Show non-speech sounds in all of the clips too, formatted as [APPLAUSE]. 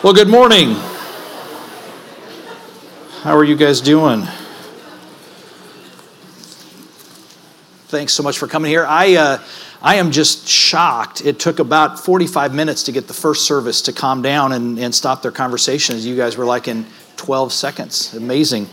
Well, good morning. How are you guys doing? Thanks so much for coming here. I, uh, I am just shocked. It took about 45 minutes to get the first service to calm down and, and stop their conversation as You guys were like in 12 seconds. Amazing.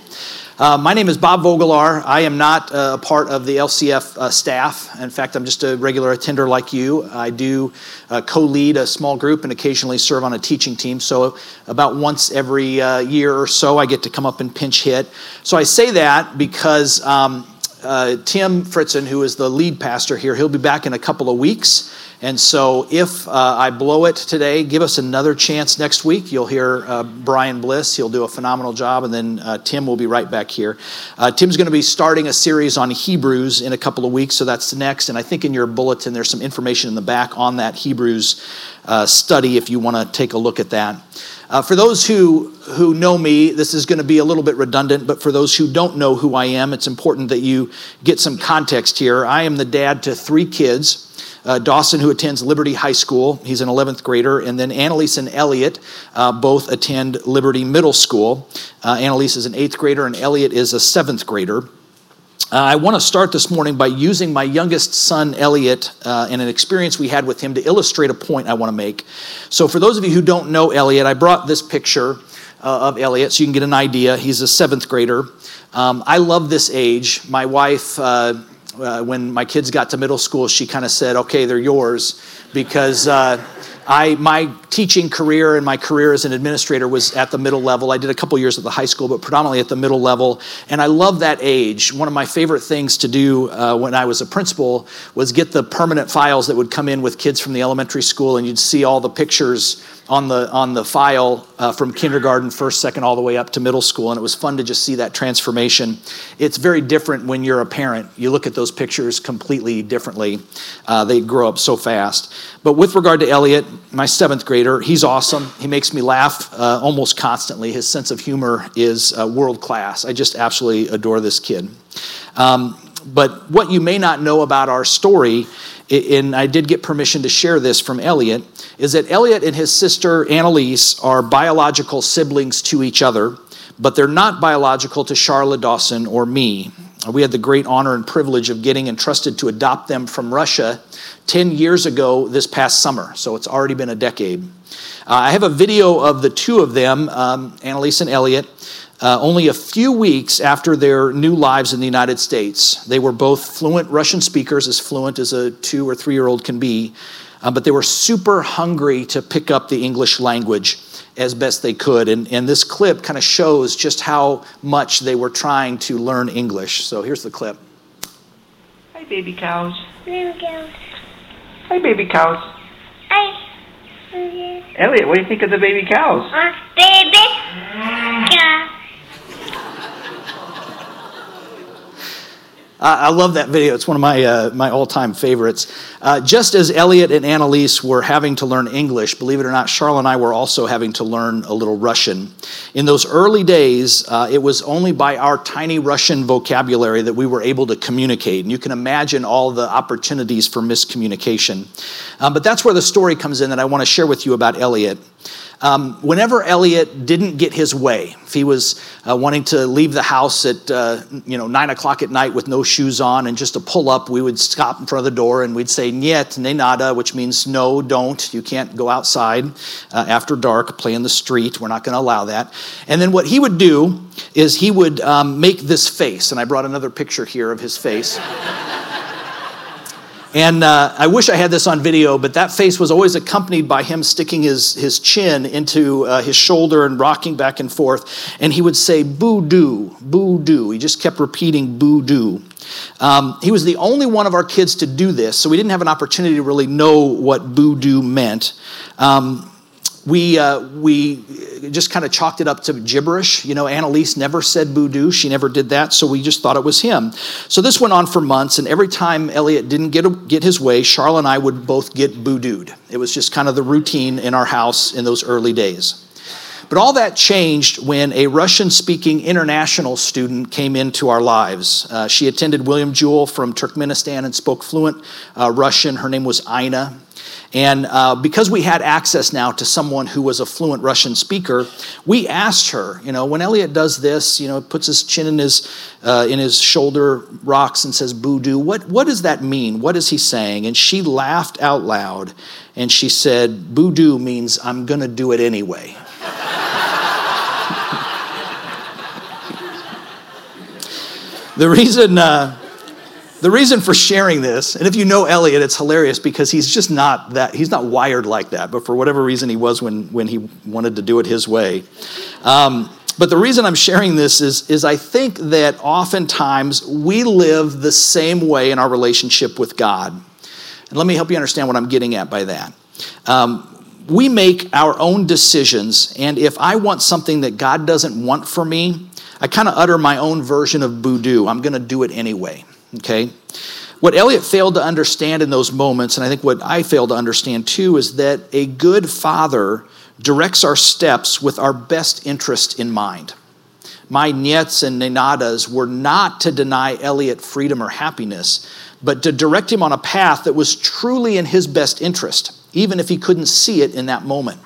Uh, my name is Bob Vogelaar. I am not uh, a part of the LCF uh, staff. In fact, I'm just a regular attender like you. I do uh, co lead a small group and occasionally serve on a teaching team. So, about once every uh, year or so, I get to come up and pinch hit. So, I say that because um, uh, Tim Fritzen, who is the lead pastor here, he'll be back in a couple of weeks. And so, if uh, I blow it today, give us another chance next week. You'll hear uh, Brian Bliss. He'll do a phenomenal job. And then uh, Tim will be right back here. Uh, Tim's going to be starting a series on Hebrews in a couple of weeks. So, that's next. And I think in your bulletin, there's some information in the back on that Hebrews uh, study if you want to take a look at that. Uh, for those who, who know me, this is going to be a little bit redundant, but for those who don't know who I am, it's important that you get some context here. I am the dad to three kids. Uh, Dawson, who attends Liberty High School, he's an 11th grader, and then Annalise and Elliot uh, both attend Liberty Middle School. Uh, Annalise is an 8th grader, and Elliot is a 7th grader. Uh, I want to start this morning by using my youngest son, Elliot, uh, and an experience we had with him to illustrate a point I want to make. So, for those of you who don't know Elliot, I brought this picture uh, of Elliot so you can get an idea. He's a seventh grader. Um, I love this age. My wife, uh, uh, when my kids got to middle school, she kind of said, okay, they're yours, because uh, I, my teaching career and my career as an administrator was at the middle level. I did a couple years at the high school, but predominantly at the middle level. And I love that age. One of my favorite things to do uh, when I was a principal was get the permanent files that would come in with kids from the elementary school, and you'd see all the pictures on the on the file uh, from kindergarten, first, second, all the way up to middle school, and it was fun to just see that transformation. It's very different when you're a parent. You look at those pictures completely differently. Uh, they grow up so fast. But with regard to Elliot, my seventh grader, he's awesome. He makes me laugh uh, almost constantly. His sense of humor is uh, world class. I just absolutely adore this kid. Um, but what you may not know about our story and I did get permission to share this from Elliot, is that Elliot and his sister Annalise are biological siblings to each other, but they're not biological to Charlotte Dawson or me. We had the great honor and privilege of getting entrusted to adopt them from Russia 10 years ago this past summer, so it's already been a decade. Uh, I have a video of the two of them, um, Annalise and Elliot, uh, only a few weeks after their new lives in the United States. They were both fluent Russian speakers, as fluent as a two or three year old can be, uh, but they were super hungry to pick up the English language as best they could. And, and this clip kind of shows just how much they were trying to learn English. So here's the clip. Hi, baby cows. Baby cows. Hi, baby cows. Hi. Elliot, what do you think of the baby cows? Uh, baby I love that video. It's one of my, uh, my all time favorites. Uh, just as Elliot and Annalise were having to learn English, believe it or not, Charlotte and I were also having to learn a little Russian. In those early days, uh, it was only by our tiny Russian vocabulary that we were able to communicate. And you can imagine all the opportunities for miscommunication. Um, but that's where the story comes in that I want to share with you about Elliot. Um, whenever Elliot didn't get his way, if he was uh, wanting to leave the house at uh, you know nine o'clock at night with no shoes on and just to pull up, we would stop in front of the door and we'd say "niet ne nada," which means no, don't. You can't go outside uh, after dark, play in the street. We're not going to allow that. And then what he would do is he would um, make this face, and I brought another picture here of his face. And uh, I wish I had this on video, but that face was always accompanied by him sticking his, his chin into uh, his shoulder and rocking back and forth. And he would say, boo doo, boo doo. He just kept repeating boo doo. Um, he was the only one of our kids to do this, so we didn't have an opportunity to really know what boo doo meant. Um, we, uh, we just kind of chalked it up to gibberish. You know, Annalise never said voodoo. She never did that, so we just thought it was him. So this went on for months, and every time Elliot didn't get, get his way, Charlotte and I would both get voodooed. It was just kind of the routine in our house in those early days. But all that changed when a Russian speaking international student came into our lives. Uh, she attended William Jewell from Turkmenistan and spoke fluent uh, Russian. Her name was Ina. And uh, because we had access now to someone who was a fluent Russian speaker, we asked her, you know, when Elliot does this, you know, puts his chin in his, uh, in his shoulder, rocks, and says "Budu," what, what does that mean? What is he saying? And she laughed out loud and she said, "Budu" means I'm going to do it anyway. [LAUGHS] the reason. Uh, the reason for sharing this, and if you know Elliot, it's hilarious because he's just not that, he's not wired like that, but for whatever reason he was when, when he wanted to do it his way. Um, but the reason I'm sharing this is, is I think that oftentimes we live the same way in our relationship with God. And let me help you understand what I'm getting at by that. Um, we make our own decisions, and if I want something that God doesn't want for me, I kind of utter my own version of Budu. I'm going to do it anyway. Okay? What Elliot failed to understand in those moments, and I think what I failed to understand too, is that a good father directs our steps with our best interest in mind. My niets and nenadas were not to deny Elliot freedom or happiness, but to direct him on a path that was truly in his best interest, even if he couldn't see it in that moment.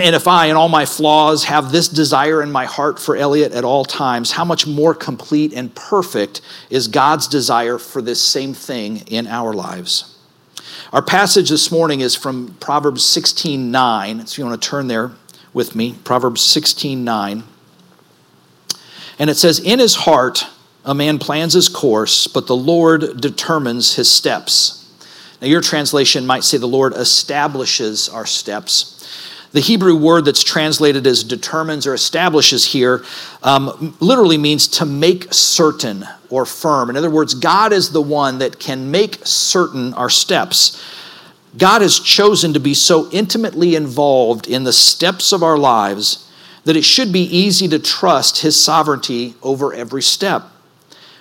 And if I, in all my flaws, have this desire in my heart for Elliot at all times, how much more complete and perfect is God's desire for this same thing in our lives? Our passage this morning is from Proverbs 16 9. So you want to turn there with me. Proverbs 16 9. And it says, In his heart, a man plans his course, but the Lord determines his steps. Now, your translation might say, The Lord establishes our steps. The Hebrew word that's translated as determines or establishes here um, literally means to make certain or firm. In other words, God is the one that can make certain our steps. God has chosen to be so intimately involved in the steps of our lives that it should be easy to trust His sovereignty over every step.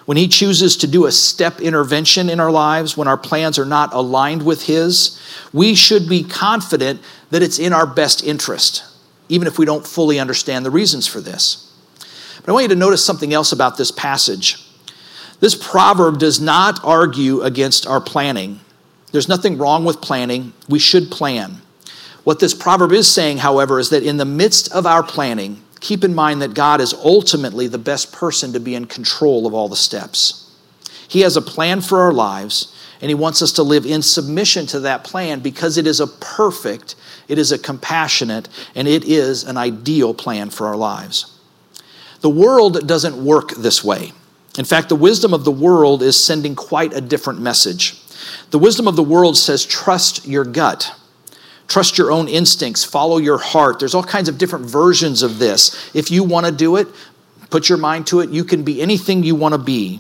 When He chooses to do a step intervention in our lives, when our plans are not aligned with His, we should be confident that it's in our best interest, even if we don't fully understand the reasons for this. But I want you to notice something else about this passage. This proverb does not argue against our planning. There's nothing wrong with planning. We should plan. What this proverb is saying, however, is that in the midst of our planning, keep in mind that God is ultimately the best person to be in control of all the steps. He has a plan for our lives, and He wants us to live in submission to that plan because it is a perfect, it is a compassionate, and it is an ideal plan for our lives. The world doesn't work this way. In fact, the wisdom of the world is sending quite a different message. The wisdom of the world says, trust your gut. Trust your own instincts, follow your heart. There's all kinds of different versions of this. If you want to do it, put your mind to it. You can be anything you want to be.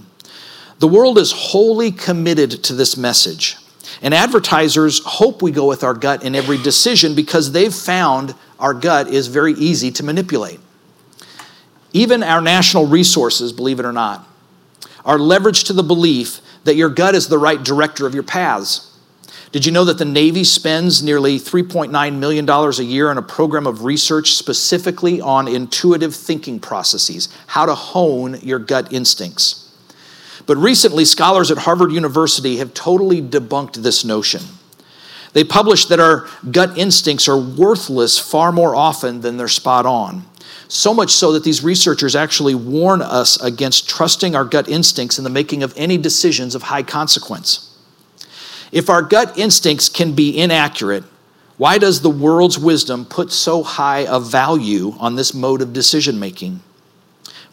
The world is wholly committed to this message. And advertisers hope we go with our gut in every decision because they've found our gut is very easy to manipulate. Even our national resources, believe it or not, are leveraged to the belief that your gut is the right director of your paths. Did you know that the Navy spends nearly $3.9 million a year on a program of research specifically on intuitive thinking processes, how to hone your gut instincts? But recently, scholars at Harvard University have totally debunked this notion. They published that our gut instincts are worthless far more often than they're spot on. So much so that these researchers actually warn us against trusting our gut instincts in the making of any decisions of high consequence. If our gut instincts can be inaccurate, why does the world's wisdom put so high a value on this mode of decision making?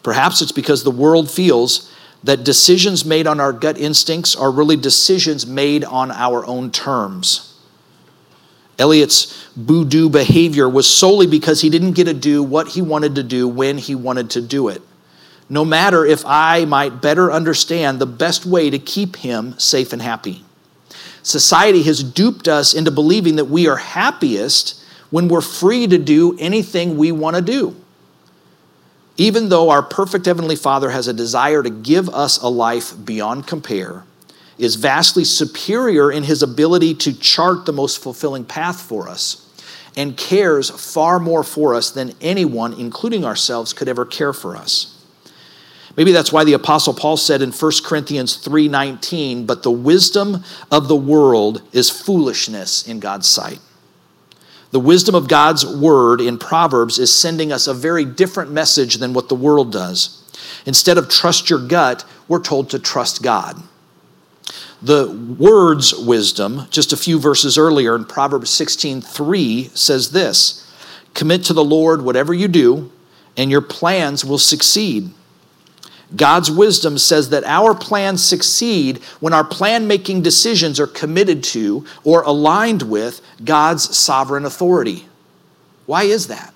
Perhaps it's because the world feels that decisions made on our gut instincts are really decisions made on our own terms. Elliot's Budu behavior was solely because he didn't get to do what he wanted to do when he wanted to do it. No matter if I might better understand the best way to keep him safe and happy. Society has duped us into believing that we are happiest when we're free to do anything we want to do even though our perfect Heavenly Father has a desire to give us a life beyond compare, is vastly superior in his ability to chart the most fulfilling path for us, and cares far more for us than anyone, including ourselves, could ever care for us. Maybe that's why the apostle Paul said in 1 Corinthians 3:19, "But the wisdom of the world is foolishness in God's sight." The wisdom of God's word in Proverbs is sending us a very different message than what the world does. Instead of trust your gut, we're told to trust God. The word's wisdom, just a few verses earlier in Proverbs 16:3 says this: Commit to the Lord whatever you do, and your plans will succeed. God's wisdom says that our plans succeed when our plan making decisions are committed to or aligned with God's sovereign authority. Why is that?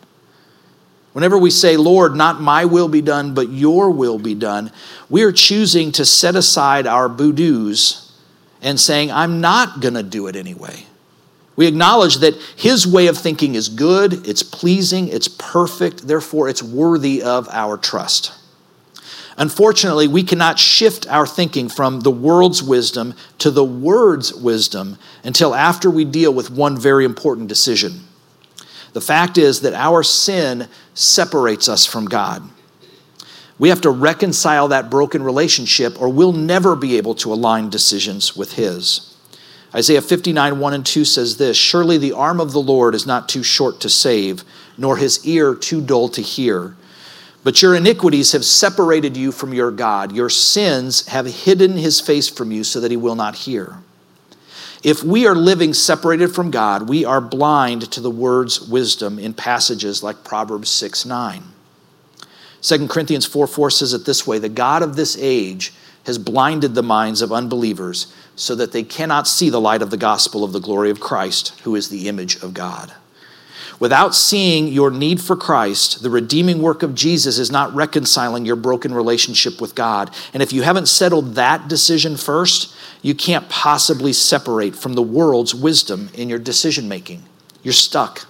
Whenever we say, Lord, not my will be done, but your will be done, we are choosing to set aside our boodoos and saying, I'm not going to do it anyway. We acknowledge that his way of thinking is good, it's pleasing, it's perfect, therefore, it's worthy of our trust. Unfortunately, we cannot shift our thinking from the world's wisdom to the word's wisdom until after we deal with one very important decision. The fact is that our sin separates us from God. We have to reconcile that broken relationship, or we'll never be able to align decisions with His. Isaiah 59, 1 and 2 says this Surely the arm of the Lord is not too short to save, nor his ear too dull to hear. But your iniquities have separated you from your God. Your sins have hidden his face from you so that he will not hear. If we are living separated from God, we are blind to the word's wisdom in passages like Proverbs 6 9. 2 Corinthians 4 4 says it this way The God of this age has blinded the minds of unbelievers so that they cannot see the light of the gospel of the glory of Christ, who is the image of God. Without seeing your need for Christ, the redeeming work of Jesus is not reconciling your broken relationship with God. And if you haven't settled that decision first, you can't possibly separate from the world's wisdom in your decision making. You're stuck.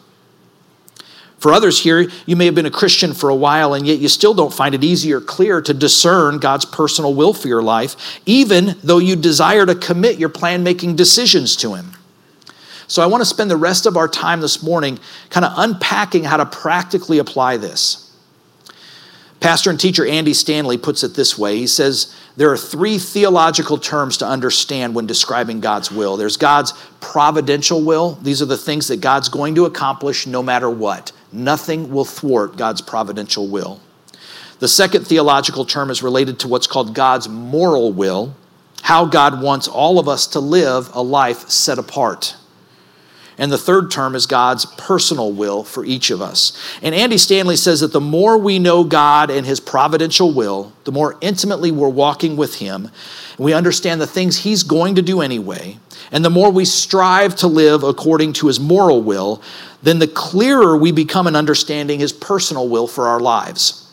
For others here, you may have been a Christian for a while and yet you still don't find it easy or clear to discern God's personal will for your life, even though you desire to commit your plan making decisions to Him. So I want to spend the rest of our time this morning kind of unpacking how to practically apply this. Pastor and teacher Andy Stanley puts it this way He says, There are three theological terms to understand when describing God's will. There's God's providential will, these are the things that God's going to accomplish no matter what. Nothing will thwart God's providential will. The second theological term is related to what's called God's moral will, how God wants all of us to live a life set apart. And the third term is God's personal will for each of us. And Andy Stanley says that the more we know God and his providential will, the more intimately we're walking with him, and we understand the things he's going to do anyway, and the more we strive to live according to his moral will, then the clearer we become in understanding his personal will for our lives.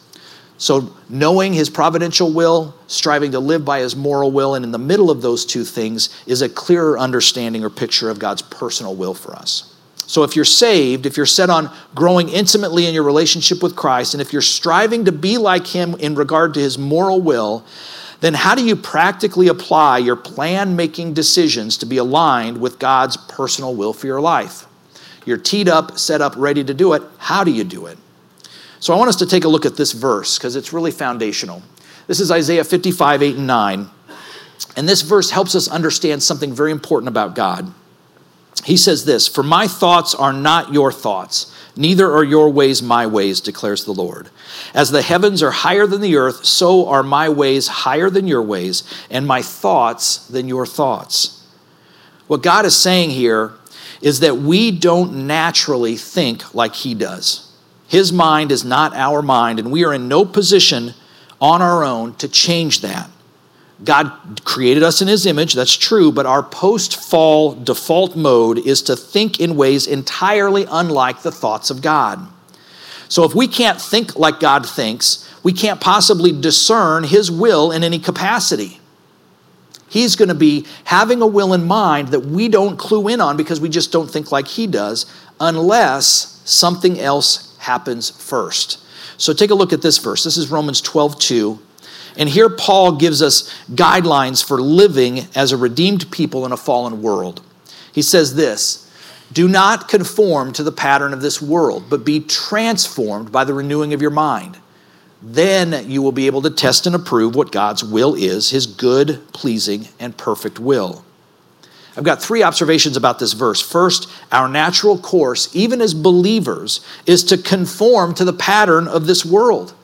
So, knowing his providential will, striving to live by his moral will, and in the middle of those two things is a clearer understanding or picture of God's personal will for us. So, if you're saved, if you're set on growing intimately in your relationship with Christ, and if you're striving to be like him in regard to his moral will, then how do you practically apply your plan making decisions to be aligned with God's personal will for your life? You're teed up, set up, ready to do it. How do you do it? So I want us to take a look at this verse because it's really foundational. This is Isaiah 55, 8, and 9. And this verse helps us understand something very important about God. He says this For my thoughts are not your thoughts, neither are your ways my ways, declares the Lord. As the heavens are higher than the earth, so are my ways higher than your ways, and my thoughts than your thoughts. What God is saying here is that we don't naturally think like He does. His mind is not our mind, and we are in no position on our own to change that. God created us in His image, that's true, but our post fall default mode is to think in ways entirely unlike the thoughts of God. So if we can't think like God thinks, we can't possibly discern His will in any capacity. He's going to be having a will in mind that we don't clue in on because we just don't think like He does, unless something else happens first. So take a look at this verse. This is Romans 12, 2. And here Paul gives us guidelines for living as a redeemed people in a fallen world. He says this Do not conform to the pattern of this world, but be transformed by the renewing of your mind. then you will be able to test and approve what God's will is, his good, pleasing, and perfect will. I've got three observations about this verse. First, our natural course, even as believers, is to conform to the pattern of this world.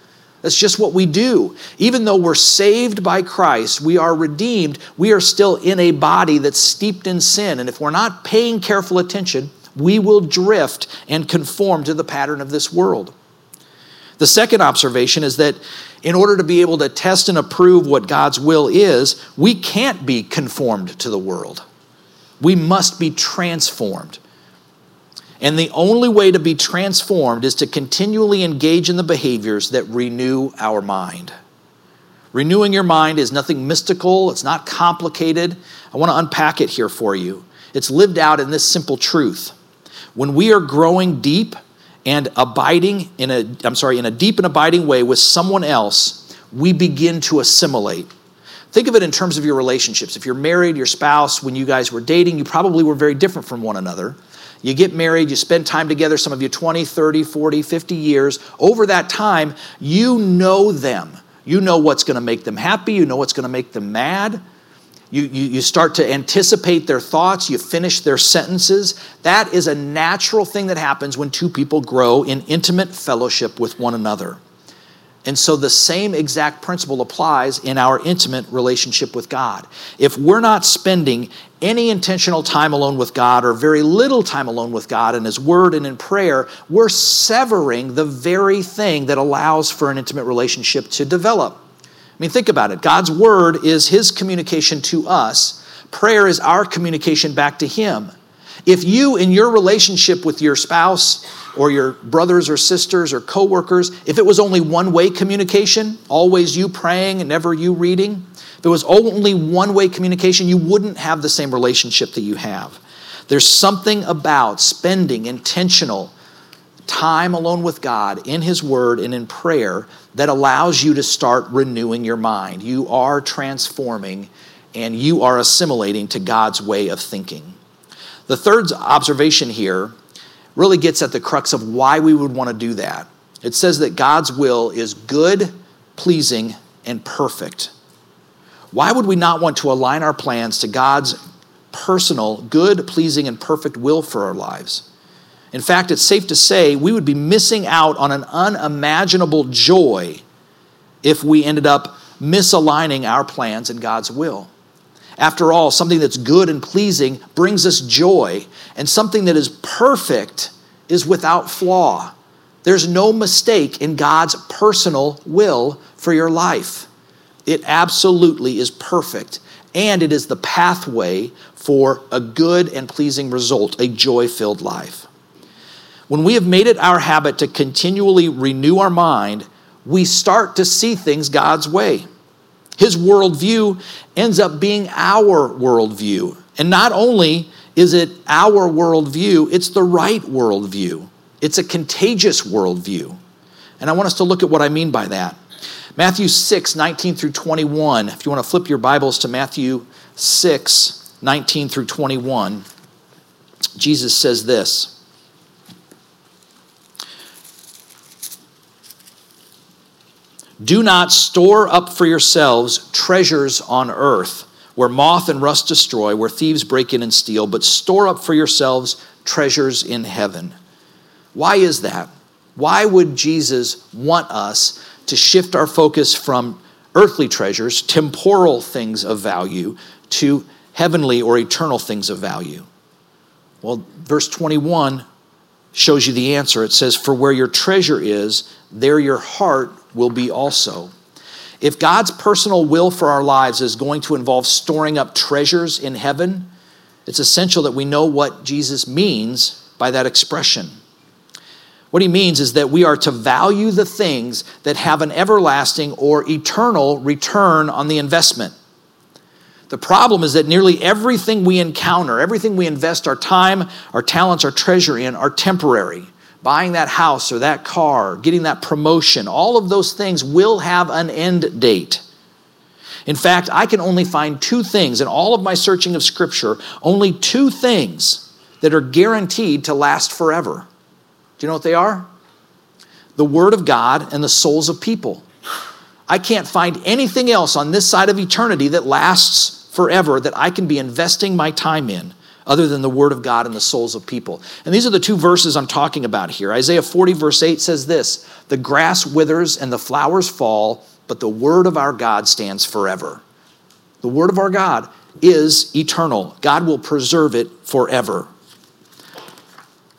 That's just what we do. Even though we're saved by Christ, we are redeemed, we are still in a body that's steeped in sin. And if we're not paying careful attention, we will drift and conform to the pattern of this world. The second observation is that in order to be able to test and approve what God's will is, we can't be conformed to the world. We must be transformed. And the only way to be transformed is to continually engage in the behaviors that renew our mind. Renewing your mind is nothing mystical, it's not complicated. I want to unpack it here for you. It's lived out in this simple truth. When we are growing deep and abiding in a I'm sorry, in a deep and abiding way with someone else, we begin to assimilate. Think of it in terms of your relationships. If you're married, your spouse, when you guys were dating, you probably were very different from one another. You get married, you spend time together, some of you 20, 30, 40, 50 years. Over that time, you know them. You know what's going to make them happy, you know what's going to make them mad. You, you, you start to anticipate their thoughts, you finish their sentences. That is a natural thing that happens when two people grow in intimate fellowship with one another. And so the same exact principle applies in our intimate relationship with God. If we're not spending any intentional time alone with God or very little time alone with God in His Word and in prayer, we're severing the very thing that allows for an intimate relationship to develop. I mean, think about it God's Word is His communication to us, prayer is our communication back to Him. If you, in your relationship with your spouse or your brothers or sisters or coworkers, if it was only one way communication, always you praying and never you reading, if it was only one way communication, you wouldn't have the same relationship that you have. There's something about spending intentional time alone with God in His Word and in prayer that allows you to start renewing your mind. You are transforming and you are assimilating to God's way of thinking. The third observation here really gets at the crux of why we would want to do that. It says that God's will is good, pleasing, and perfect. Why would we not want to align our plans to God's personal, good, pleasing, and perfect will for our lives? In fact, it's safe to say we would be missing out on an unimaginable joy if we ended up misaligning our plans and God's will. After all, something that's good and pleasing brings us joy, and something that is perfect is without flaw. There's no mistake in God's personal will for your life. It absolutely is perfect, and it is the pathway for a good and pleasing result, a joy filled life. When we have made it our habit to continually renew our mind, we start to see things God's way. His worldview ends up being our worldview. And not only is it our worldview, it's the right worldview. It's a contagious worldview. And I want us to look at what I mean by that. Matthew 6, 19 through 21. If you want to flip your Bibles to Matthew 6, 19 through 21, Jesus says this. Do not store up for yourselves treasures on earth, where moth and rust destroy, where thieves break in and steal, but store up for yourselves treasures in heaven. Why is that? Why would Jesus want us to shift our focus from earthly treasures, temporal things of value, to heavenly or eternal things of value? Well, verse 21 shows you the answer. It says, For where your treasure is, there your heart will be also. If God's personal will for our lives is going to involve storing up treasures in heaven, it's essential that we know what Jesus means by that expression. What he means is that we are to value the things that have an everlasting or eternal return on the investment. The problem is that nearly everything we encounter, everything we invest our time, our talents, our treasure in, are temporary buying that house or that car, getting that promotion, all of those things will have an end date. In fact, I can only find two things in all of my searching of Scripture, only two things that are guaranteed to last forever. Do you know what they are? The Word of God and the souls of people. I can't find anything else on this side of eternity that lasts forever that I can be investing my time in other than the Word of God and the souls of people. And these are the two verses I'm talking about here. Isaiah 40, verse 8 says this The grass withers and the flowers fall, but the Word of our God stands forever. The Word of our God is eternal, God will preserve it forever.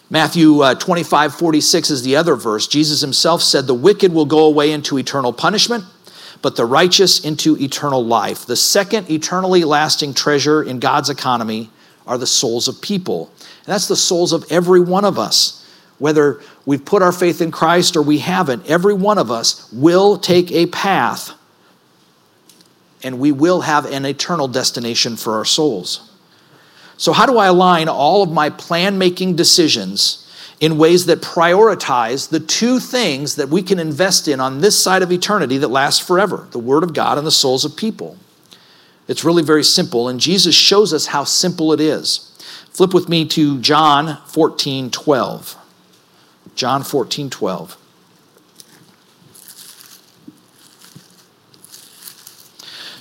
Matthew uh, 25, 46 is the other verse. Jesus himself said, The wicked will go away into eternal punishment, but the righteous into eternal life. The second eternally lasting treasure in God's economy are the souls of people. And that's the souls of every one of us. Whether we've put our faith in Christ or we haven't, every one of us will take a path and we will have an eternal destination for our souls. So, how do I align all of my plan making decisions in ways that prioritize the two things that we can invest in on this side of eternity that last forever the Word of God and the souls of people? It's really very simple, and Jesus shows us how simple it is. Flip with me to John 14 12. John 14 12.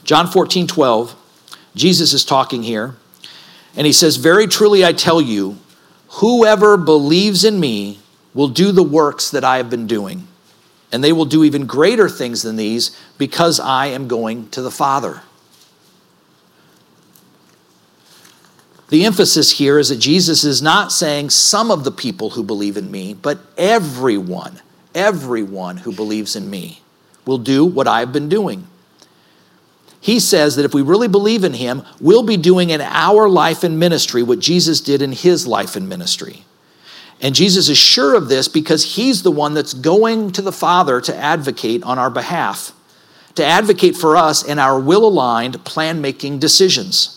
John 14 12, Jesus is talking here, and he says, Very truly I tell you, whoever believes in me will do the works that I have been doing, and they will do even greater things than these because I am going to the Father. The emphasis here is that Jesus is not saying some of the people who believe in me, but everyone, everyone who believes in me will do what I've been doing. He says that if we really believe in him, we'll be doing in our life and ministry what Jesus did in his life and ministry. And Jesus is sure of this because he's the one that's going to the Father to advocate on our behalf, to advocate for us in our will aligned, plan making decisions.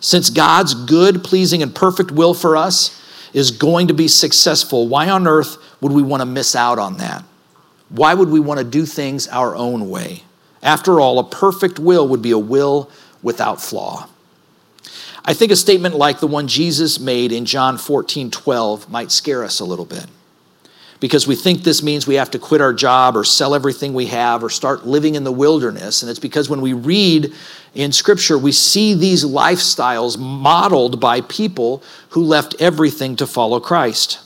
Since God's good, pleasing, and perfect will for us is going to be successful, why on earth would we want to miss out on that? Why would we want to do things our own way? After all, a perfect will would be a will without flaw. I think a statement like the one Jesus made in John 14 12 might scare us a little bit because we think this means we have to quit our job or sell everything we have or start living in the wilderness. And it's because when we read in Scripture, we see these lifestyles modeled by people who left everything to follow Christ.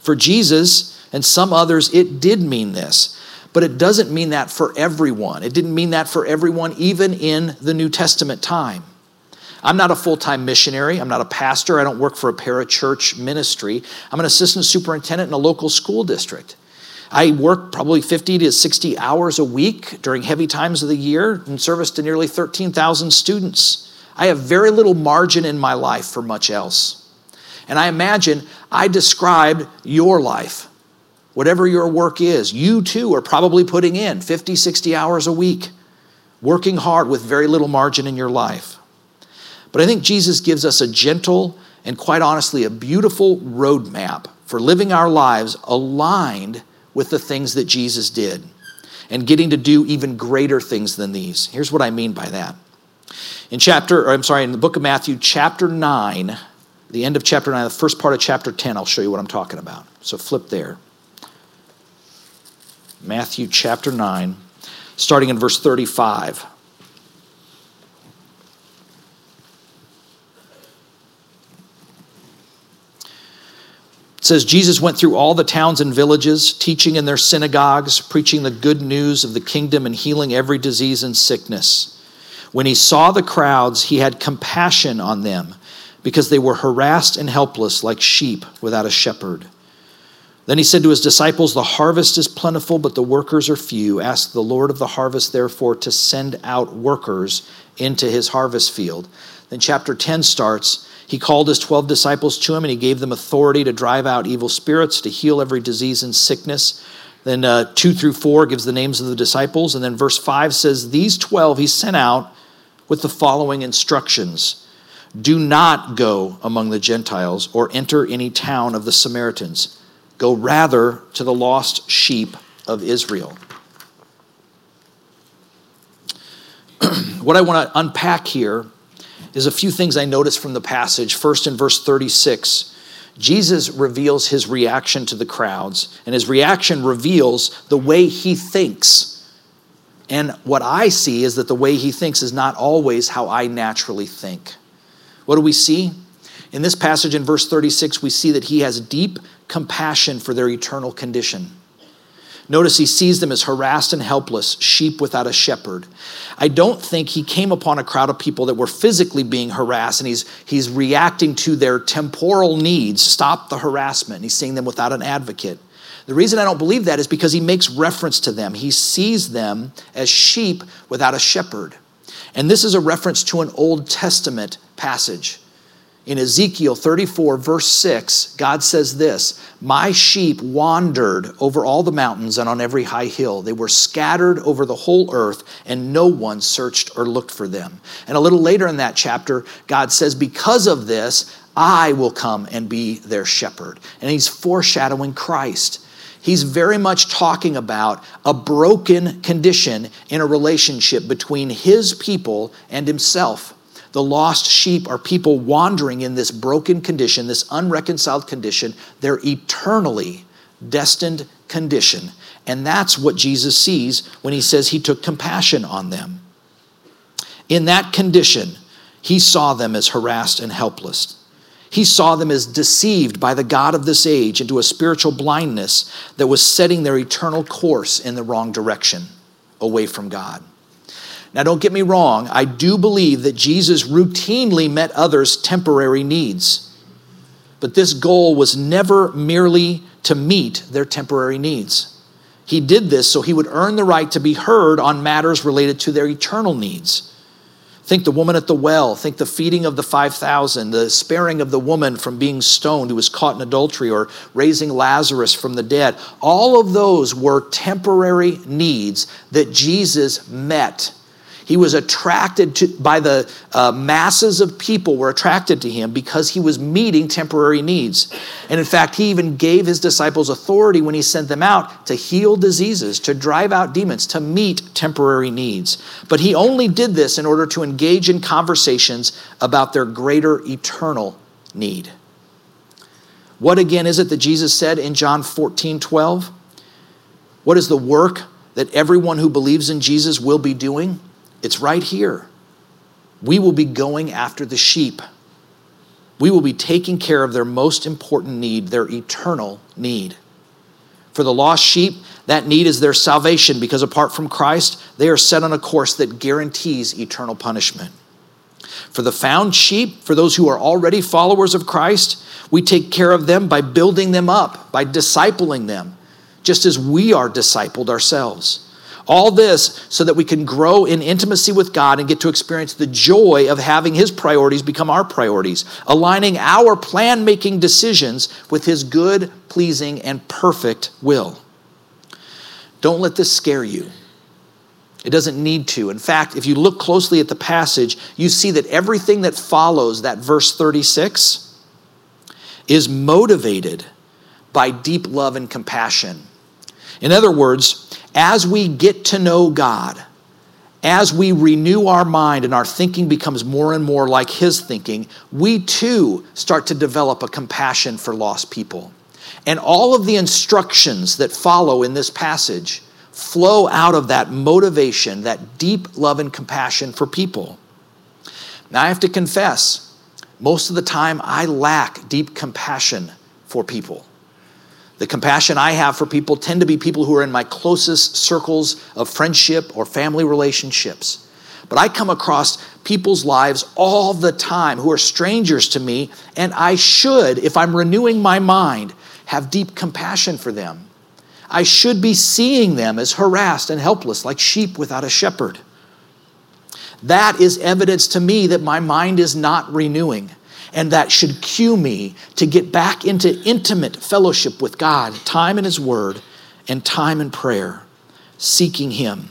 For Jesus and some others, it did mean this. But it doesn't mean that for everyone. It didn't mean that for everyone, even in the New Testament time. I'm not a full time missionary. I'm not a pastor. I don't work for a parachurch ministry. I'm an assistant superintendent in a local school district. I work probably 50 to 60 hours a week during heavy times of the year in service to nearly 13,000 students. I have very little margin in my life for much else. And I imagine I described your life. Whatever your work is, you too are probably putting in 50, 60 hours a week, working hard with very little margin in your life. But I think Jesus gives us a gentle and, quite honestly, a beautiful roadmap for living our lives aligned with the things that Jesus did and getting to do even greater things than these. Here's what I mean by that. In chapter, or I'm sorry, in the book of Matthew, chapter 9, the end of chapter 9, the first part of chapter 10, I'll show you what I'm talking about. So flip there. Matthew chapter 9, starting in verse 35. It says Jesus went through all the towns and villages, teaching in their synagogues, preaching the good news of the kingdom, and healing every disease and sickness. When he saw the crowds, he had compassion on them because they were harassed and helpless like sheep without a shepherd. Then he said to his disciples, The harvest is plentiful, but the workers are few. Ask the Lord of the harvest, therefore, to send out workers into his harvest field. Then chapter 10 starts he called his 12 disciples to him and he gave them authority to drive out evil spirits, to heal every disease and sickness. Then uh, 2 through 4 gives the names of the disciples. And then verse 5 says, These 12 he sent out with the following instructions Do not go among the Gentiles or enter any town of the Samaritans. Go rather to the lost sheep of Israel. [CLEARS THROAT] what I want to unpack here is a few things I noticed from the passage. First, in verse 36, Jesus reveals his reaction to the crowds, and his reaction reveals the way he thinks And what I see is that the way he thinks is not always how I naturally think. What do we see? In this passage in verse 36, we see that he has deep compassion for their eternal condition. Notice he sees them as harassed and helpless, sheep without a shepherd. I don't think he came upon a crowd of people that were physically being harassed and he's, he's reacting to their temporal needs. Stop the harassment. He's seeing them without an advocate. The reason I don't believe that is because he makes reference to them. He sees them as sheep without a shepherd. And this is a reference to an Old Testament passage. In Ezekiel 34, verse 6, God says this My sheep wandered over all the mountains and on every high hill. They were scattered over the whole earth, and no one searched or looked for them. And a little later in that chapter, God says, Because of this, I will come and be their shepherd. And he's foreshadowing Christ. He's very much talking about a broken condition in a relationship between his people and himself. The lost sheep are people wandering in this broken condition, this unreconciled condition, their eternally destined condition. And that's what Jesus sees when he says he took compassion on them. In that condition, he saw them as harassed and helpless. He saw them as deceived by the God of this age into a spiritual blindness that was setting their eternal course in the wrong direction, away from God. Now, don't get me wrong, I do believe that Jesus routinely met others' temporary needs. But this goal was never merely to meet their temporary needs. He did this so he would earn the right to be heard on matters related to their eternal needs. Think the woman at the well, think the feeding of the 5,000, the sparing of the woman from being stoned who was caught in adultery, or raising Lazarus from the dead. All of those were temporary needs that Jesus met he was attracted to, by the uh, masses of people were attracted to him because he was meeting temporary needs. And in fact, he even gave his disciples authority when he sent them out to heal diseases, to drive out demons, to meet temporary needs. But he only did this in order to engage in conversations about their greater eternal need. What again is it that Jesus said in John 14 12? What is the work that everyone who believes in Jesus will be doing? It's right here. We will be going after the sheep. We will be taking care of their most important need, their eternal need. For the lost sheep, that need is their salvation because apart from Christ, they are set on a course that guarantees eternal punishment. For the found sheep, for those who are already followers of Christ, we take care of them by building them up, by discipling them, just as we are discipled ourselves. All this so that we can grow in intimacy with God and get to experience the joy of having His priorities become our priorities, aligning our plan making decisions with His good, pleasing, and perfect will. Don't let this scare you. It doesn't need to. In fact, if you look closely at the passage, you see that everything that follows that verse 36 is motivated by deep love and compassion. In other words, as we get to know God, as we renew our mind and our thinking becomes more and more like His thinking, we too start to develop a compassion for lost people. And all of the instructions that follow in this passage flow out of that motivation, that deep love and compassion for people. Now, I have to confess, most of the time I lack deep compassion for people. The compassion I have for people tend to be people who are in my closest circles of friendship or family relationships. But I come across people's lives all the time who are strangers to me, and I should, if I'm renewing my mind, have deep compassion for them. I should be seeing them as harassed and helpless, like sheep without a shepherd. That is evidence to me that my mind is not renewing. And that should cue me to get back into intimate fellowship with God, time in His Word and time in prayer, seeking Him.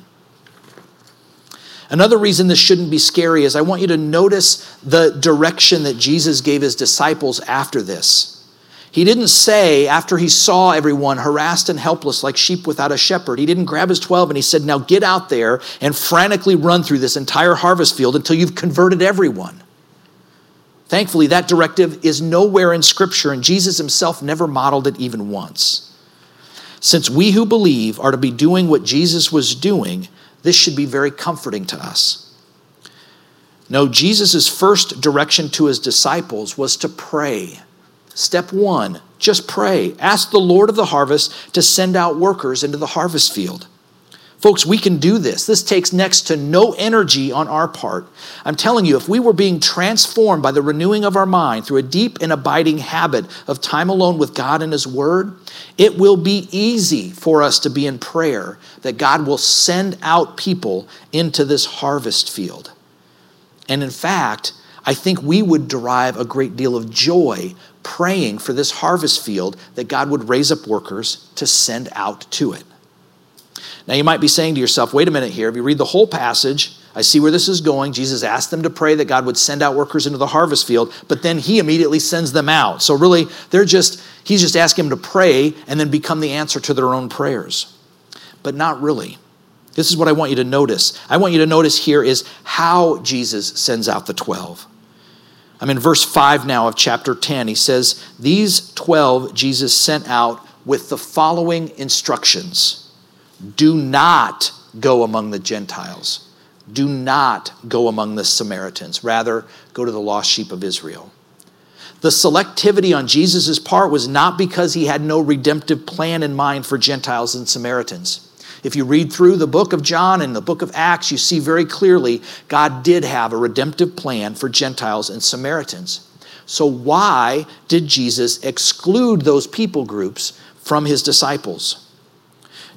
Another reason this shouldn't be scary is I want you to notice the direction that Jesus gave His disciples after this. He didn't say, after he saw everyone harassed and helpless like sheep without a shepherd, he didn't grab his 12 and he said, Now get out there and frantically run through this entire harvest field until you've converted everyone. Thankfully, that directive is nowhere in Scripture, and Jesus himself never modeled it even once. Since we who believe are to be doing what Jesus was doing, this should be very comforting to us. No, Jesus' first direction to his disciples was to pray. Step one, just pray. Ask the Lord of the harvest to send out workers into the harvest field. Folks, we can do this. This takes next to no energy on our part. I'm telling you, if we were being transformed by the renewing of our mind through a deep and abiding habit of time alone with God and His Word, it will be easy for us to be in prayer that God will send out people into this harvest field. And in fact, I think we would derive a great deal of joy praying for this harvest field that God would raise up workers to send out to it. Now, you might be saying to yourself, wait a minute here. If you read the whole passage, I see where this is going. Jesus asked them to pray that God would send out workers into the harvest field, but then he immediately sends them out. So, really, they're just, he's just asking them to pray and then become the answer to their own prayers. But not really. This is what I want you to notice. I want you to notice here is how Jesus sends out the 12. I'm in verse 5 now of chapter 10. He says, These 12 Jesus sent out with the following instructions do not go among the Gentiles. Do not go among the Samaritans. Rather, go to the lost sheep of Israel. The selectivity on Jesus' part was not because he had no redemptive plan in mind for Gentiles and Samaritans. If you read through the book of John and the book of Acts, you see very clearly God did have a redemptive plan for Gentiles and Samaritans. So, why did Jesus exclude those people groups from his disciples?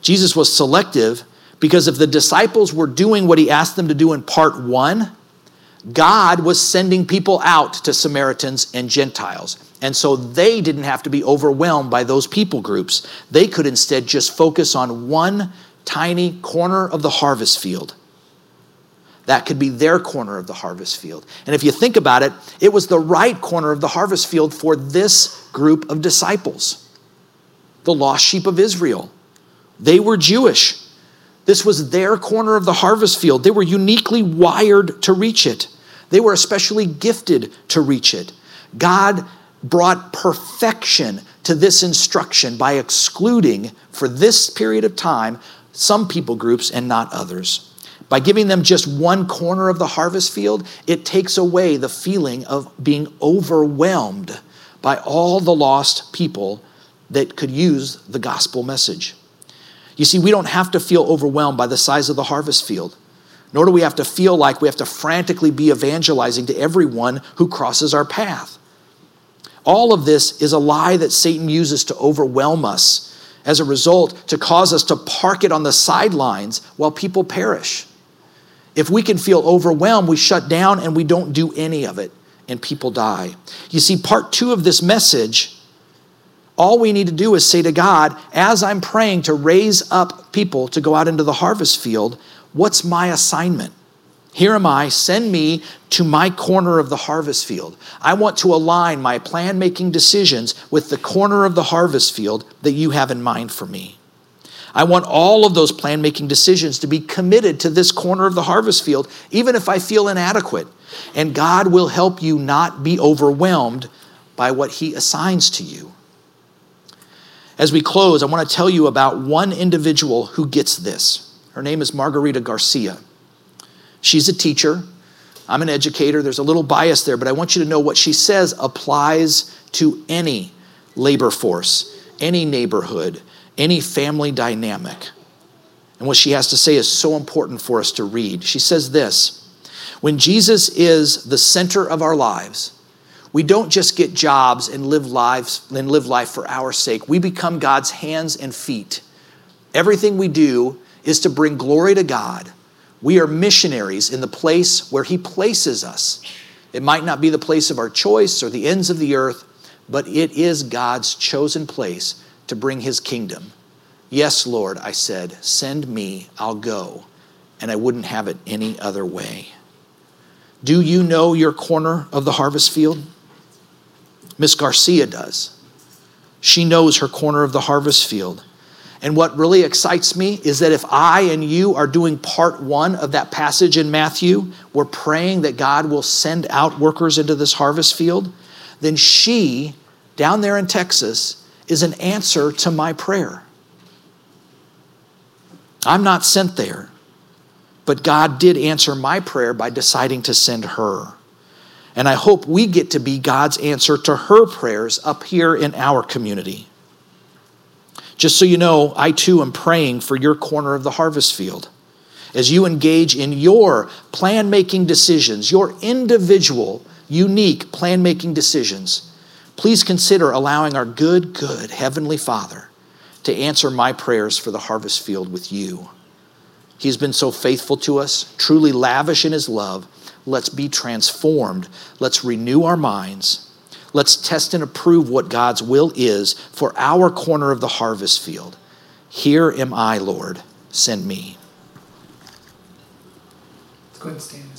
Jesus was selective because if the disciples were doing what he asked them to do in part one, God was sending people out to Samaritans and Gentiles. And so they didn't have to be overwhelmed by those people groups. They could instead just focus on one tiny corner of the harvest field. That could be their corner of the harvest field. And if you think about it, it was the right corner of the harvest field for this group of disciples, the lost sheep of Israel. They were Jewish. This was their corner of the harvest field. They were uniquely wired to reach it, they were especially gifted to reach it. God brought perfection to this instruction by excluding, for this period of time, some people groups and not others. By giving them just one corner of the harvest field, it takes away the feeling of being overwhelmed by all the lost people that could use the gospel message. You see, we don't have to feel overwhelmed by the size of the harvest field, nor do we have to feel like we have to frantically be evangelizing to everyone who crosses our path. All of this is a lie that Satan uses to overwhelm us. As a result, to cause us to park it on the sidelines while people perish. If we can feel overwhelmed, we shut down and we don't do any of it, and people die. You see, part two of this message all we need to do is say to God, as I'm praying to raise up people to go out into the harvest field, what's my assignment? Here am I, send me to my corner of the harvest field. I want to align my plan making decisions with the corner of the harvest field that you have in mind for me. I want all of those plan making decisions to be committed to this corner of the harvest field, even if I feel inadequate. And God will help you not be overwhelmed by what He assigns to you. As we close, I want to tell you about one individual who gets this. Her name is Margarita Garcia. She's a teacher. I'm an educator. There's a little bias there, but I want you to know what she says applies to any labor force, any neighborhood, any family dynamic. And what she has to say is so important for us to read. She says this When Jesus is the center of our lives, we don't just get jobs and live lives and live life for our sake. We become God's hands and feet. Everything we do is to bring glory to God. We are missionaries in the place where He places us. It might not be the place of our choice or the ends of the earth, but it is God's chosen place to bring His kingdom. Yes, Lord, I said, send me, I'll go. And I wouldn't have it any other way. Do you know your corner of the harvest field? Miss Garcia does. She knows her corner of the harvest field. And what really excites me is that if I and you are doing part one of that passage in Matthew, we're praying that God will send out workers into this harvest field, then she, down there in Texas, is an answer to my prayer. I'm not sent there. But God did answer my prayer by deciding to send her. And I hope we get to be God's answer to her prayers up here in our community. Just so you know, I too am praying for your corner of the harvest field. As you engage in your plan making decisions, your individual, unique plan making decisions, please consider allowing our good, good Heavenly Father to answer my prayers for the harvest field with you. He's been so faithful to us, truly lavish in His love. Let's be transformed. Let's renew our minds. Let's test and approve what God's will is for our corner of the harvest field. Here am I, Lord. Send me. Go ahead and stand.